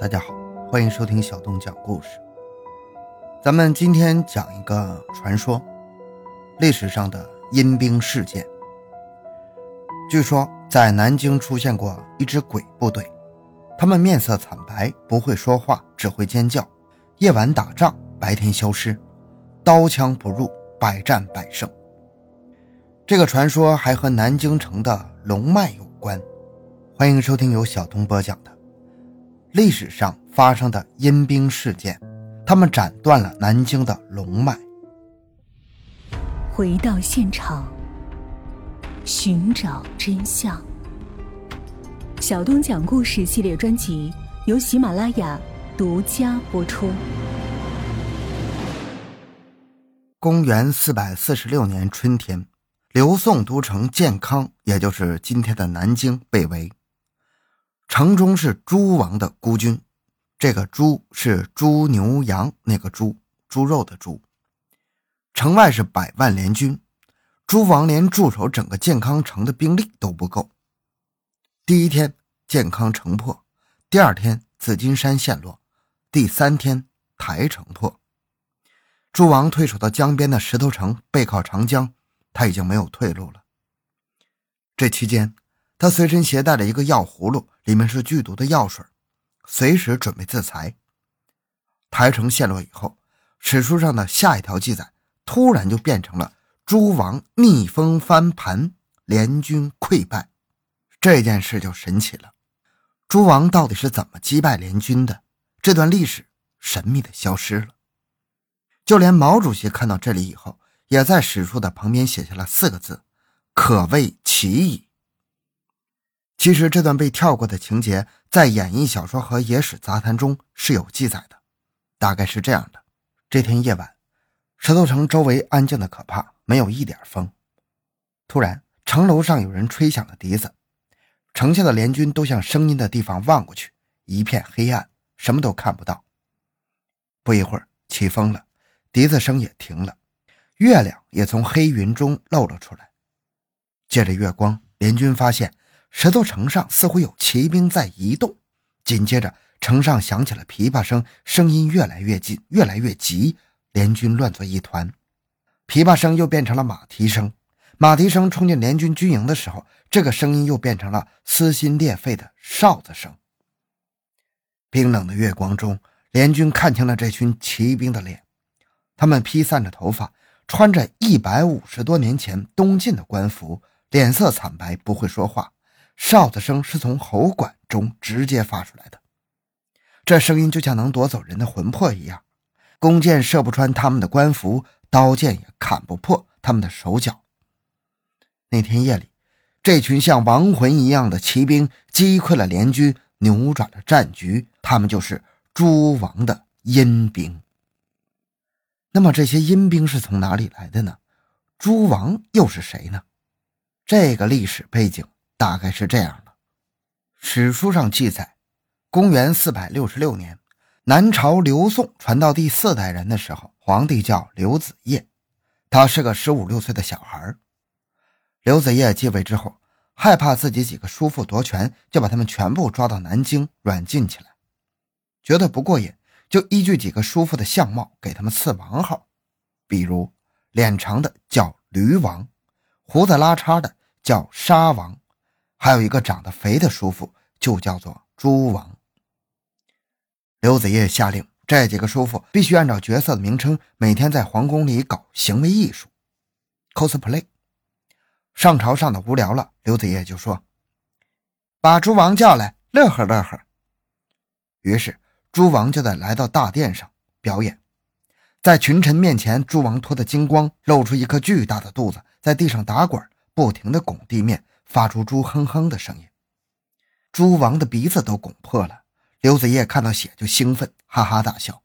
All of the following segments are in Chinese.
大家好，欢迎收听小东讲故事。咱们今天讲一个传说，历史上的阴兵事件。据说在南京出现过一支鬼部队，他们面色惨白，不会说话，只会尖叫，夜晚打仗，白天消失，刀枪不入，百战百胜。这个传说还和南京城的龙脉有关。欢迎收听由小东播讲的。历史上发生的阴兵事件，他们斩断了南京的龙脉。回到现场，寻找真相。小东讲故事系列专辑由喜马拉雅独家播出。公元四百四十六年春天，刘宋都城建康，也就是今天的南京，被围。城中是诸王的孤军，这个“猪”是猪牛羊那个“猪”，猪肉的“猪”。城外是百万联军，诸王连驻守整个建康城的兵力都不够。第一天，建康城破；第二天，紫金山陷落；第三天，台城破。诸王退守到江边的石头城，背靠长江，他已经没有退路了。这期间，他随身携带了一个药葫芦。里面是剧毒的药水，随时准备自裁。台城陷落以后，史书上的下一条记载突然就变成了诸王逆风翻盘，联军溃败。这件事就神奇了，诸王到底是怎么击败联军的？这段历史神秘的消失了。就连毛主席看到这里以后，也在史书的旁边写下了四个字：“可谓奇矣。”其实这段被跳过的情节，在演义小说和野史杂谈中是有记载的，大概是这样的：这天夜晚，石头城周围安静的可怕，没有一点风。突然，城楼上有人吹响了笛子，城下的联军都向声音的地方望过去，一片黑暗，什么都看不到。不一会儿，起风了，笛子声也停了，月亮也从黑云中露了出来。借着月光，联军发现。石头城上似乎有骑兵在移动，紧接着城上响起了琵琶声，声音越来越近，越来越急，联军乱作一团。琵琶声又变成了马蹄声，马蹄声冲进联军军营的时候，这个声音又变成了撕心裂肺的哨子声。冰冷的月光中，联军看清了这群骑兵的脸，他们披散着头发，穿着一百五十多年前东晋的官服，脸色惨白，不会说话。哨子声是从喉管中直接发出来的，这声音就像能夺走人的魂魄一样。弓箭射不穿他们的官服，刀剑也砍不破他们的手脚。那天夜里，这群像亡魂一样的骑兵击溃了联军，扭转了战局。他们就是诸王的阴兵。那么，这些阴兵是从哪里来的呢？诸王又是谁呢？这个历史背景。大概是这样的，史书上记载，公元四百六十六年，南朝刘宋传到第四代人的时候，皇帝叫刘子业，他是个十五六岁的小孩。刘子业继位之后，害怕自己几个叔父夺权，就把他们全部抓到南京软禁起来。觉得不过瘾，就依据几个叔父的相貌给他们赐王号，比如脸长的叫驴王，胡子拉碴的叫沙王。还有一个长得肥的叔父，就叫做猪王。刘子业下令，这几个叔父必须按照角色的名称，每天在皇宫里搞行为艺术，cosplay。上朝上的无聊了，刘子业就说：“把猪王叫来，乐呵乐呵。”于是猪王就在来到大殿上表演，在群臣面前，猪王脱得精光，露出一颗巨大的肚子，在地上打滚，不停地拱地面。发出猪哼哼的声音，猪王的鼻子都拱破了。刘子业看到血就兴奋，哈哈大笑，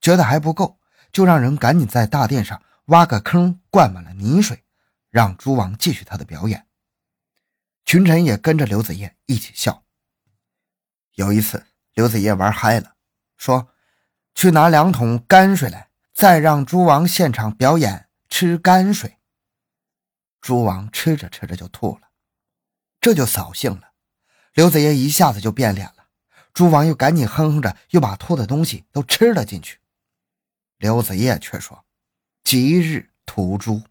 觉得还不够，就让人赶紧在大殿上挖个坑，灌满了泥水，让猪王继续他的表演。群臣也跟着刘子业一起笑。有一次，刘子业玩嗨了，说：“去拿两桶泔水来，再让猪王现场表演吃泔水。”猪王吃着吃着就吐了。这就扫兴了，刘子业一下子就变脸了，猪王又赶紧哼哼着，又把偷的东西都吃了进去。刘子业却说：“吉日屠猪。”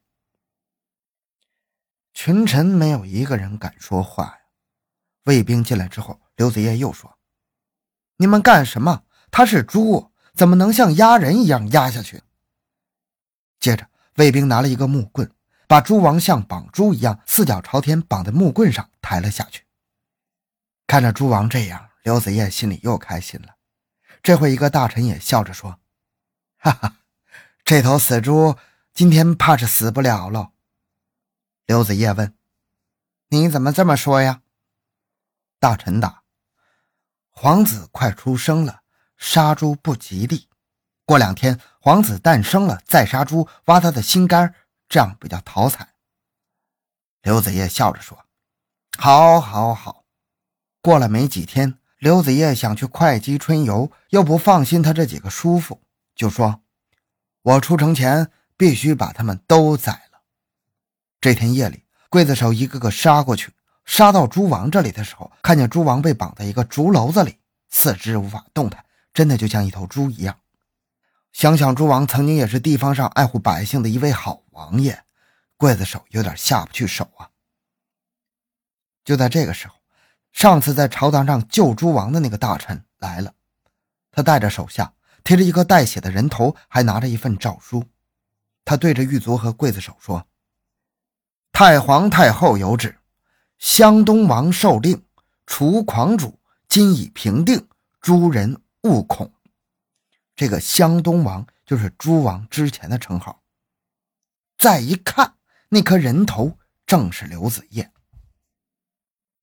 群臣没有一个人敢说话呀。卫兵进来之后，刘子业又说：“你们干什么？他是猪，怎么能像压人一样压下去？”接着，卫兵拿了一个木棍，把猪王像绑猪一样四脚朝天绑在木棍上抬了下去。看着猪王这样，刘子业心里又开心了。这回，一个大臣也笑着说：“哈哈，这头死猪今天怕是死不了喽。”刘子业问：“你怎么这么说呀？”大臣答：“皇子快出生了，杀猪不吉利。过两天皇子诞生了，再杀猪，挖他的心肝，这样比较讨彩。”刘子业笑着说：“好，好，好。”过了没几天，刘子业想去会稽春游，又不放心他这几个叔父，就说：“我出城前必须把他们都宰了。”这天夜里，刽子手一个个杀过去，杀到猪王这里的时候，看见猪王被绑在一个竹篓子里，四肢无法动弹，真的就像一头猪一样。想想猪王曾经也是地方上爱护百姓的一位好王爷，刽子手有点下不去手啊。就在这个时候。上次在朝堂上救诸王的那个大臣来了，他带着手下，提着一个带血的人头，还拿着一份诏书。他对着狱卒和刽子手说：“太皇太后有旨，湘东王受令除狂主，今已平定，诸人勿恐。”这个湘东王就是诸王之前的称号。再一看，那颗人头正是刘子业。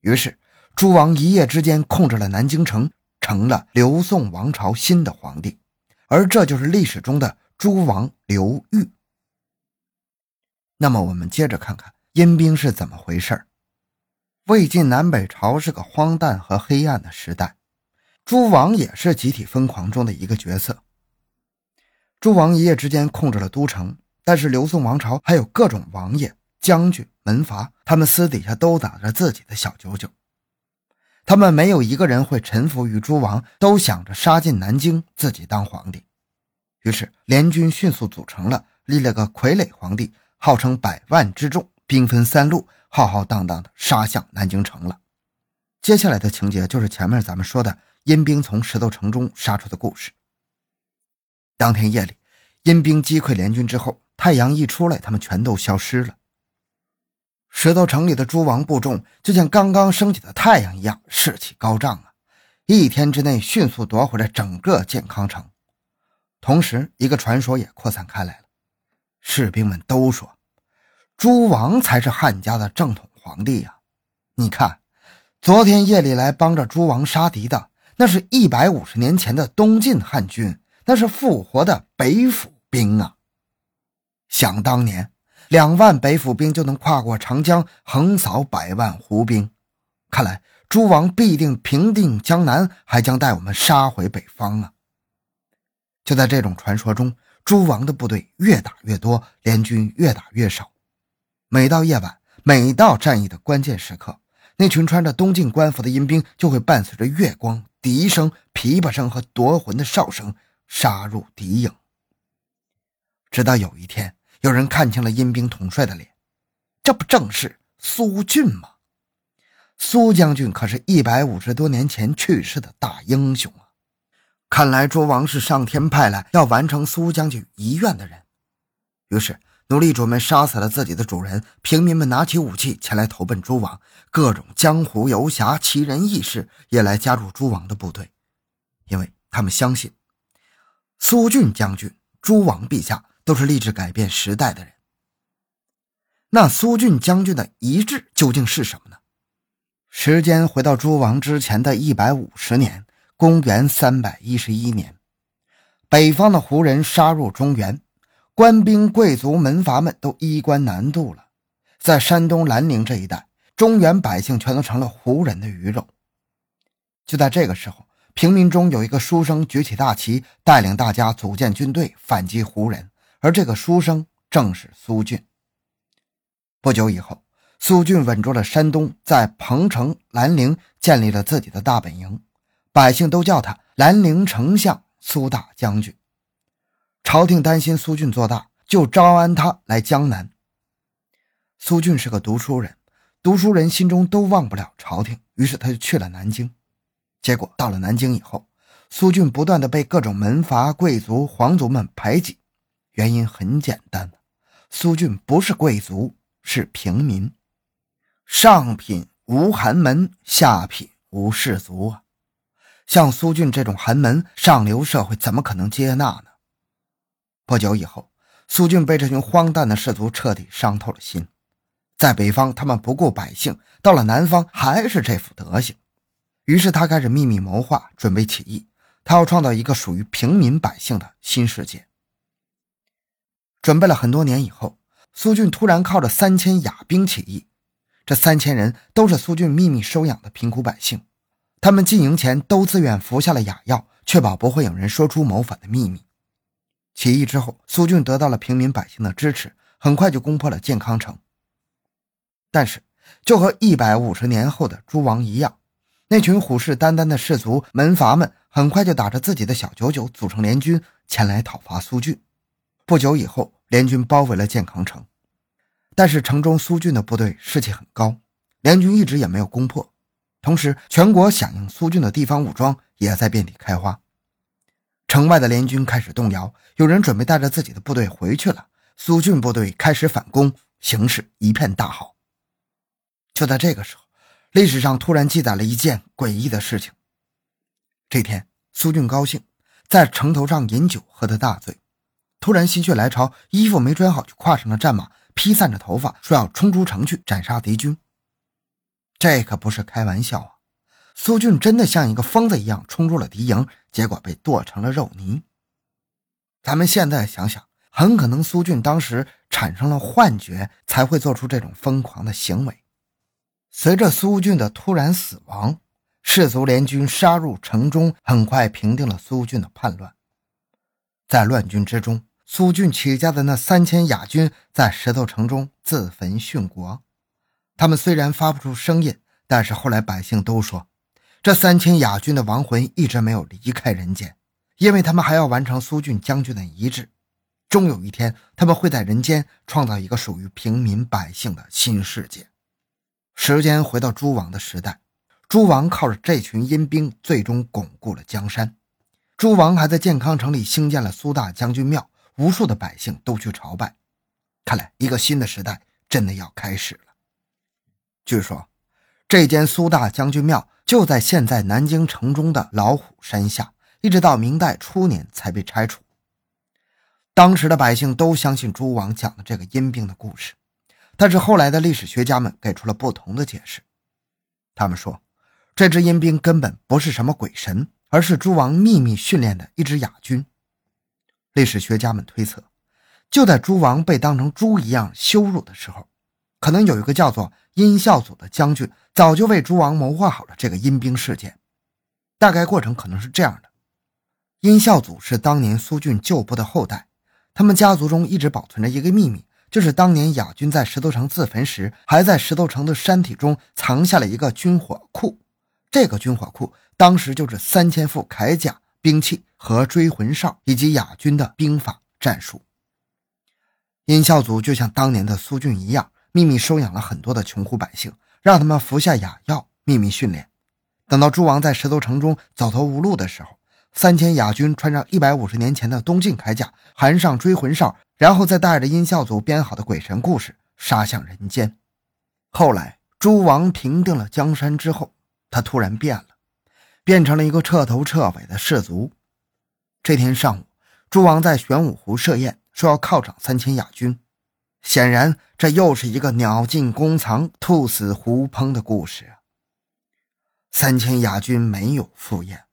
于是。诸王一夜之间控制了南京城，成了刘宋王朝新的皇帝，而这就是历史中的诸王刘裕。那么，我们接着看看阴兵是怎么回事魏晋南北朝是个荒诞和黑暗的时代，诸王也是集体疯狂中的一个角色。诸王一夜之间控制了都城，但是刘宋王朝还有各种王爷、将军、门阀，他们私底下都打着自己的小九九。他们没有一个人会臣服于诸王，都想着杀进南京，自己当皇帝。于是联军迅速组成了，立了个傀儡皇帝，号称百万之众，兵分三路，浩浩荡荡的杀向南京城了。接下来的情节就是前面咱们说的阴兵从石头城中杀出的故事。当天夜里，阴兵击溃联军之后，太阳一出来，他们全都消失了。石头城里的诸王部众就像刚刚升起的太阳一样士气高涨啊！一天之内迅速夺回了整个健康城。同时，一个传说也扩散开来了。士兵们都说，诸王才是汉家的正统皇帝呀！你看，昨天夜里来帮着诸王杀敌的，那是一百五十年前的东晋汉军，那是复活的北府兵啊！想当年。两万北府兵就能跨过长江，横扫百万胡兵。看来诸王必定平定江南，还将带我们杀回北方啊！就在这种传说中，诸王的部队越打越多，联军越打越少。每到夜晚，每到战役的关键时刻，那群穿着东晋官服的阴兵就会伴随着月光、笛声、琵琶声和夺魂的哨声杀入敌营。直到有一天。有人看清了阴兵统帅的脸，这不正是苏俊吗？苏将军可是一百五十多年前去世的大英雄啊！看来诸王是上天派来要完成苏将军遗愿的人。于是，奴隶主们杀死了自己的主人，平民们拿起武器前来投奔诸王，各种江湖游侠、奇人异士也来加入诸王的部队，因为他们相信苏俊将军、诸王陛下。都是立志改变时代的人。那苏峻将军的遗志究竟是什么呢？时间回到诸王之前的一百五十年，公元三百一十一年，北方的胡人杀入中原，官兵、贵族、门阀们都衣冠南渡了。在山东兰陵这一带，中原百姓全都成了胡人的鱼肉。就在这个时候，平民中有一个书生举起大旗，带领大家组建军队反击胡人。而这个书生正是苏俊。不久以后，苏俊稳住了山东，在彭城、兰陵建立了自己的大本营，百姓都叫他兰陵丞相苏大将军。朝廷担心苏俊做大，就招安他来江南。苏俊是个读书人，读书人心中都忘不了朝廷，于是他就去了南京。结果到了南京以后，苏俊不断的被各种门阀、贵族、皇族们排挤，原因很简单苏俊不是贵族，是平民，上品无寒门，下品无士族啊。像苏俊这种寒门上流社会，怎么可能接纳呢？不久以后，苏俊被这群荒诞的士族彻底伤透了心。在北方，他们不顾百姓；到了南方，还是这副德行。于是他开始秘密谋划，准备起义。他要创造一个属于平民百姓的新世界。准备了很多年以后，苏俊突然靠着三千哑兵起义。这三千人都是苏俊秘密收养的贫苦百姓，他们进营前都自愿服下了哑药，确保不会有人说出谋反的秘密。起义之后，苏俊得到了平民百姓的支持，很快就攻破了建康城。但是，就和一百五十年后的诸王一样，那群虎视眈眈的士族门阀们很快就打着自己的小九九，组成联军前来讨伐苏峻。不久以后，联军包围了建康城，但是城中苏峻的部队士气很高，联军一直也没有攻破。同时，全国响应苏峻的地方武装也在遍地开花。城外的联军开始动摇，有人准备带着自己的部队回去了。苏峻部队开始反攻，形势一片大好。就在这个时候，历史上突然记载了一件诡异的事情。这天，苏俊高兴，在城头上饮酒，喝得大醉，突然心血来潮，衣服没穿好就跨上了战马，披散着头发，说要冲出城去斩杀敌军。这可不是开玩笑啊！苏俊真的像一个疯子一样冲入了敌营，结果被剁成了肉泥。咱们现在想想，很可能苏俊当时产生了幻觉，才会做出这种疯狂的行为。随着苏俊的突然死亡，士族联军杀入城中，很快平定了苏俊的叛乱。在乱军之中，苏俊起家的那三千雅军在石头城中自焚殉国。他们虽然发不出声音，但是后来百姓都说，这三千雅军的亡魂一直没有离开人间，因为他们还要完成苏俊将军的遗志。终有一天，他们会在人间创造一个属于平民百姓的新世界。时间回到诸王的时代，诸王靠着这群阴兵，最终巩固了江山。诸王还在建康城里兴建了苏大将军庙，无数的百姓都去朝拜。看来，一个新的时代真的要开始了。据说，这间苏大将军庙就在现在南京城中的老虎山下，一直到明代初年才被拆除。当时的百姓都相信诸王讲的这个阴兵的故事。但是后来的历史学家们给出了不同的解释，他们说，这支阴兵根本不是什么鬼神，而是诸王秘密训练的一支哑军。历史学家们推测，就在诸王被当成猪一样羞辱的时候，可能有一个叫做殷孝祖的将军，早就为诸王谋划好了这个阴兵事件。大概过程可能是这样的：殷孝祖是当年苏俊旧部的后代，他们家族中一直保存着一个秘密。就是当年亚军在石头城自焚时，还在石头城的山体中藏下了一个军火库。这个军火库当时就是三千副铠甲、兵器和追魂哨，以及亚军的兵法战术。殷孝祖就像当年的苏峻一样，秘密收养了很多的穷苦百姓，让他们服下哑药，秘密训练。等到诸王在石头城中走投无路的时候，三千雅军穿上一百五十年前的东晋铠甲，含上追魂哨。然后再带着殷孝祖编好的鬼神故事杀向人间。后来诸王平定了江山之后，他突然变了，变成了一个彻头彻尾的士族。这天上午，诸王在玄武湖设宴，说要犒赏三千雅军。显然，这又是一个鸟尽弓藏、兔死狐烹的故事！三千雅军没有赴宴，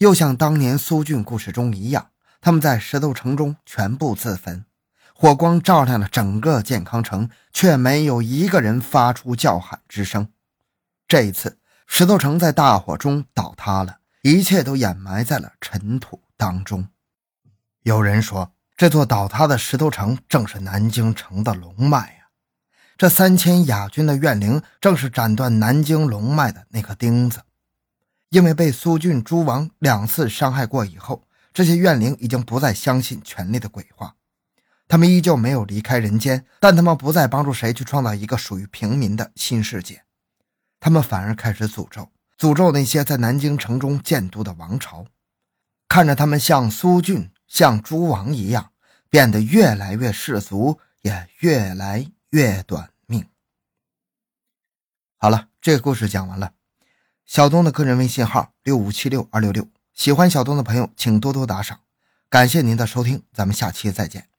又像当年苏峻故事中一样，他们在石头城中全部自焚。火光照亮了整个健康城，却没有一个人发出叫喊之声。这一次，石头城在大火中倒塌了，一切都掩埋在了尘土当中。有人说，这座倒塌的石头城正是南京城的龙脉呀！这三千雅军的怨灵，正是斩断南京龙脉的那颗钉子。因为被苏俊诸王两次伤害过以后，这些怨灵已经不再相信权力的鬼话。他们依旧没有离开人间，但他们不再帮助谁去创造一个属于平民的新世界，他们反而开始诅咒，诅咒那些在南京城中建都的王朝，看着他们像苏俊、像诸王一样，变得越来越世俗，也越来越短命。好了，这个故事讲完了。小东的个人微信号六五七六二六六，喜欢小东的朋友请多多打赏，感谢您的收听，咱们下期再见。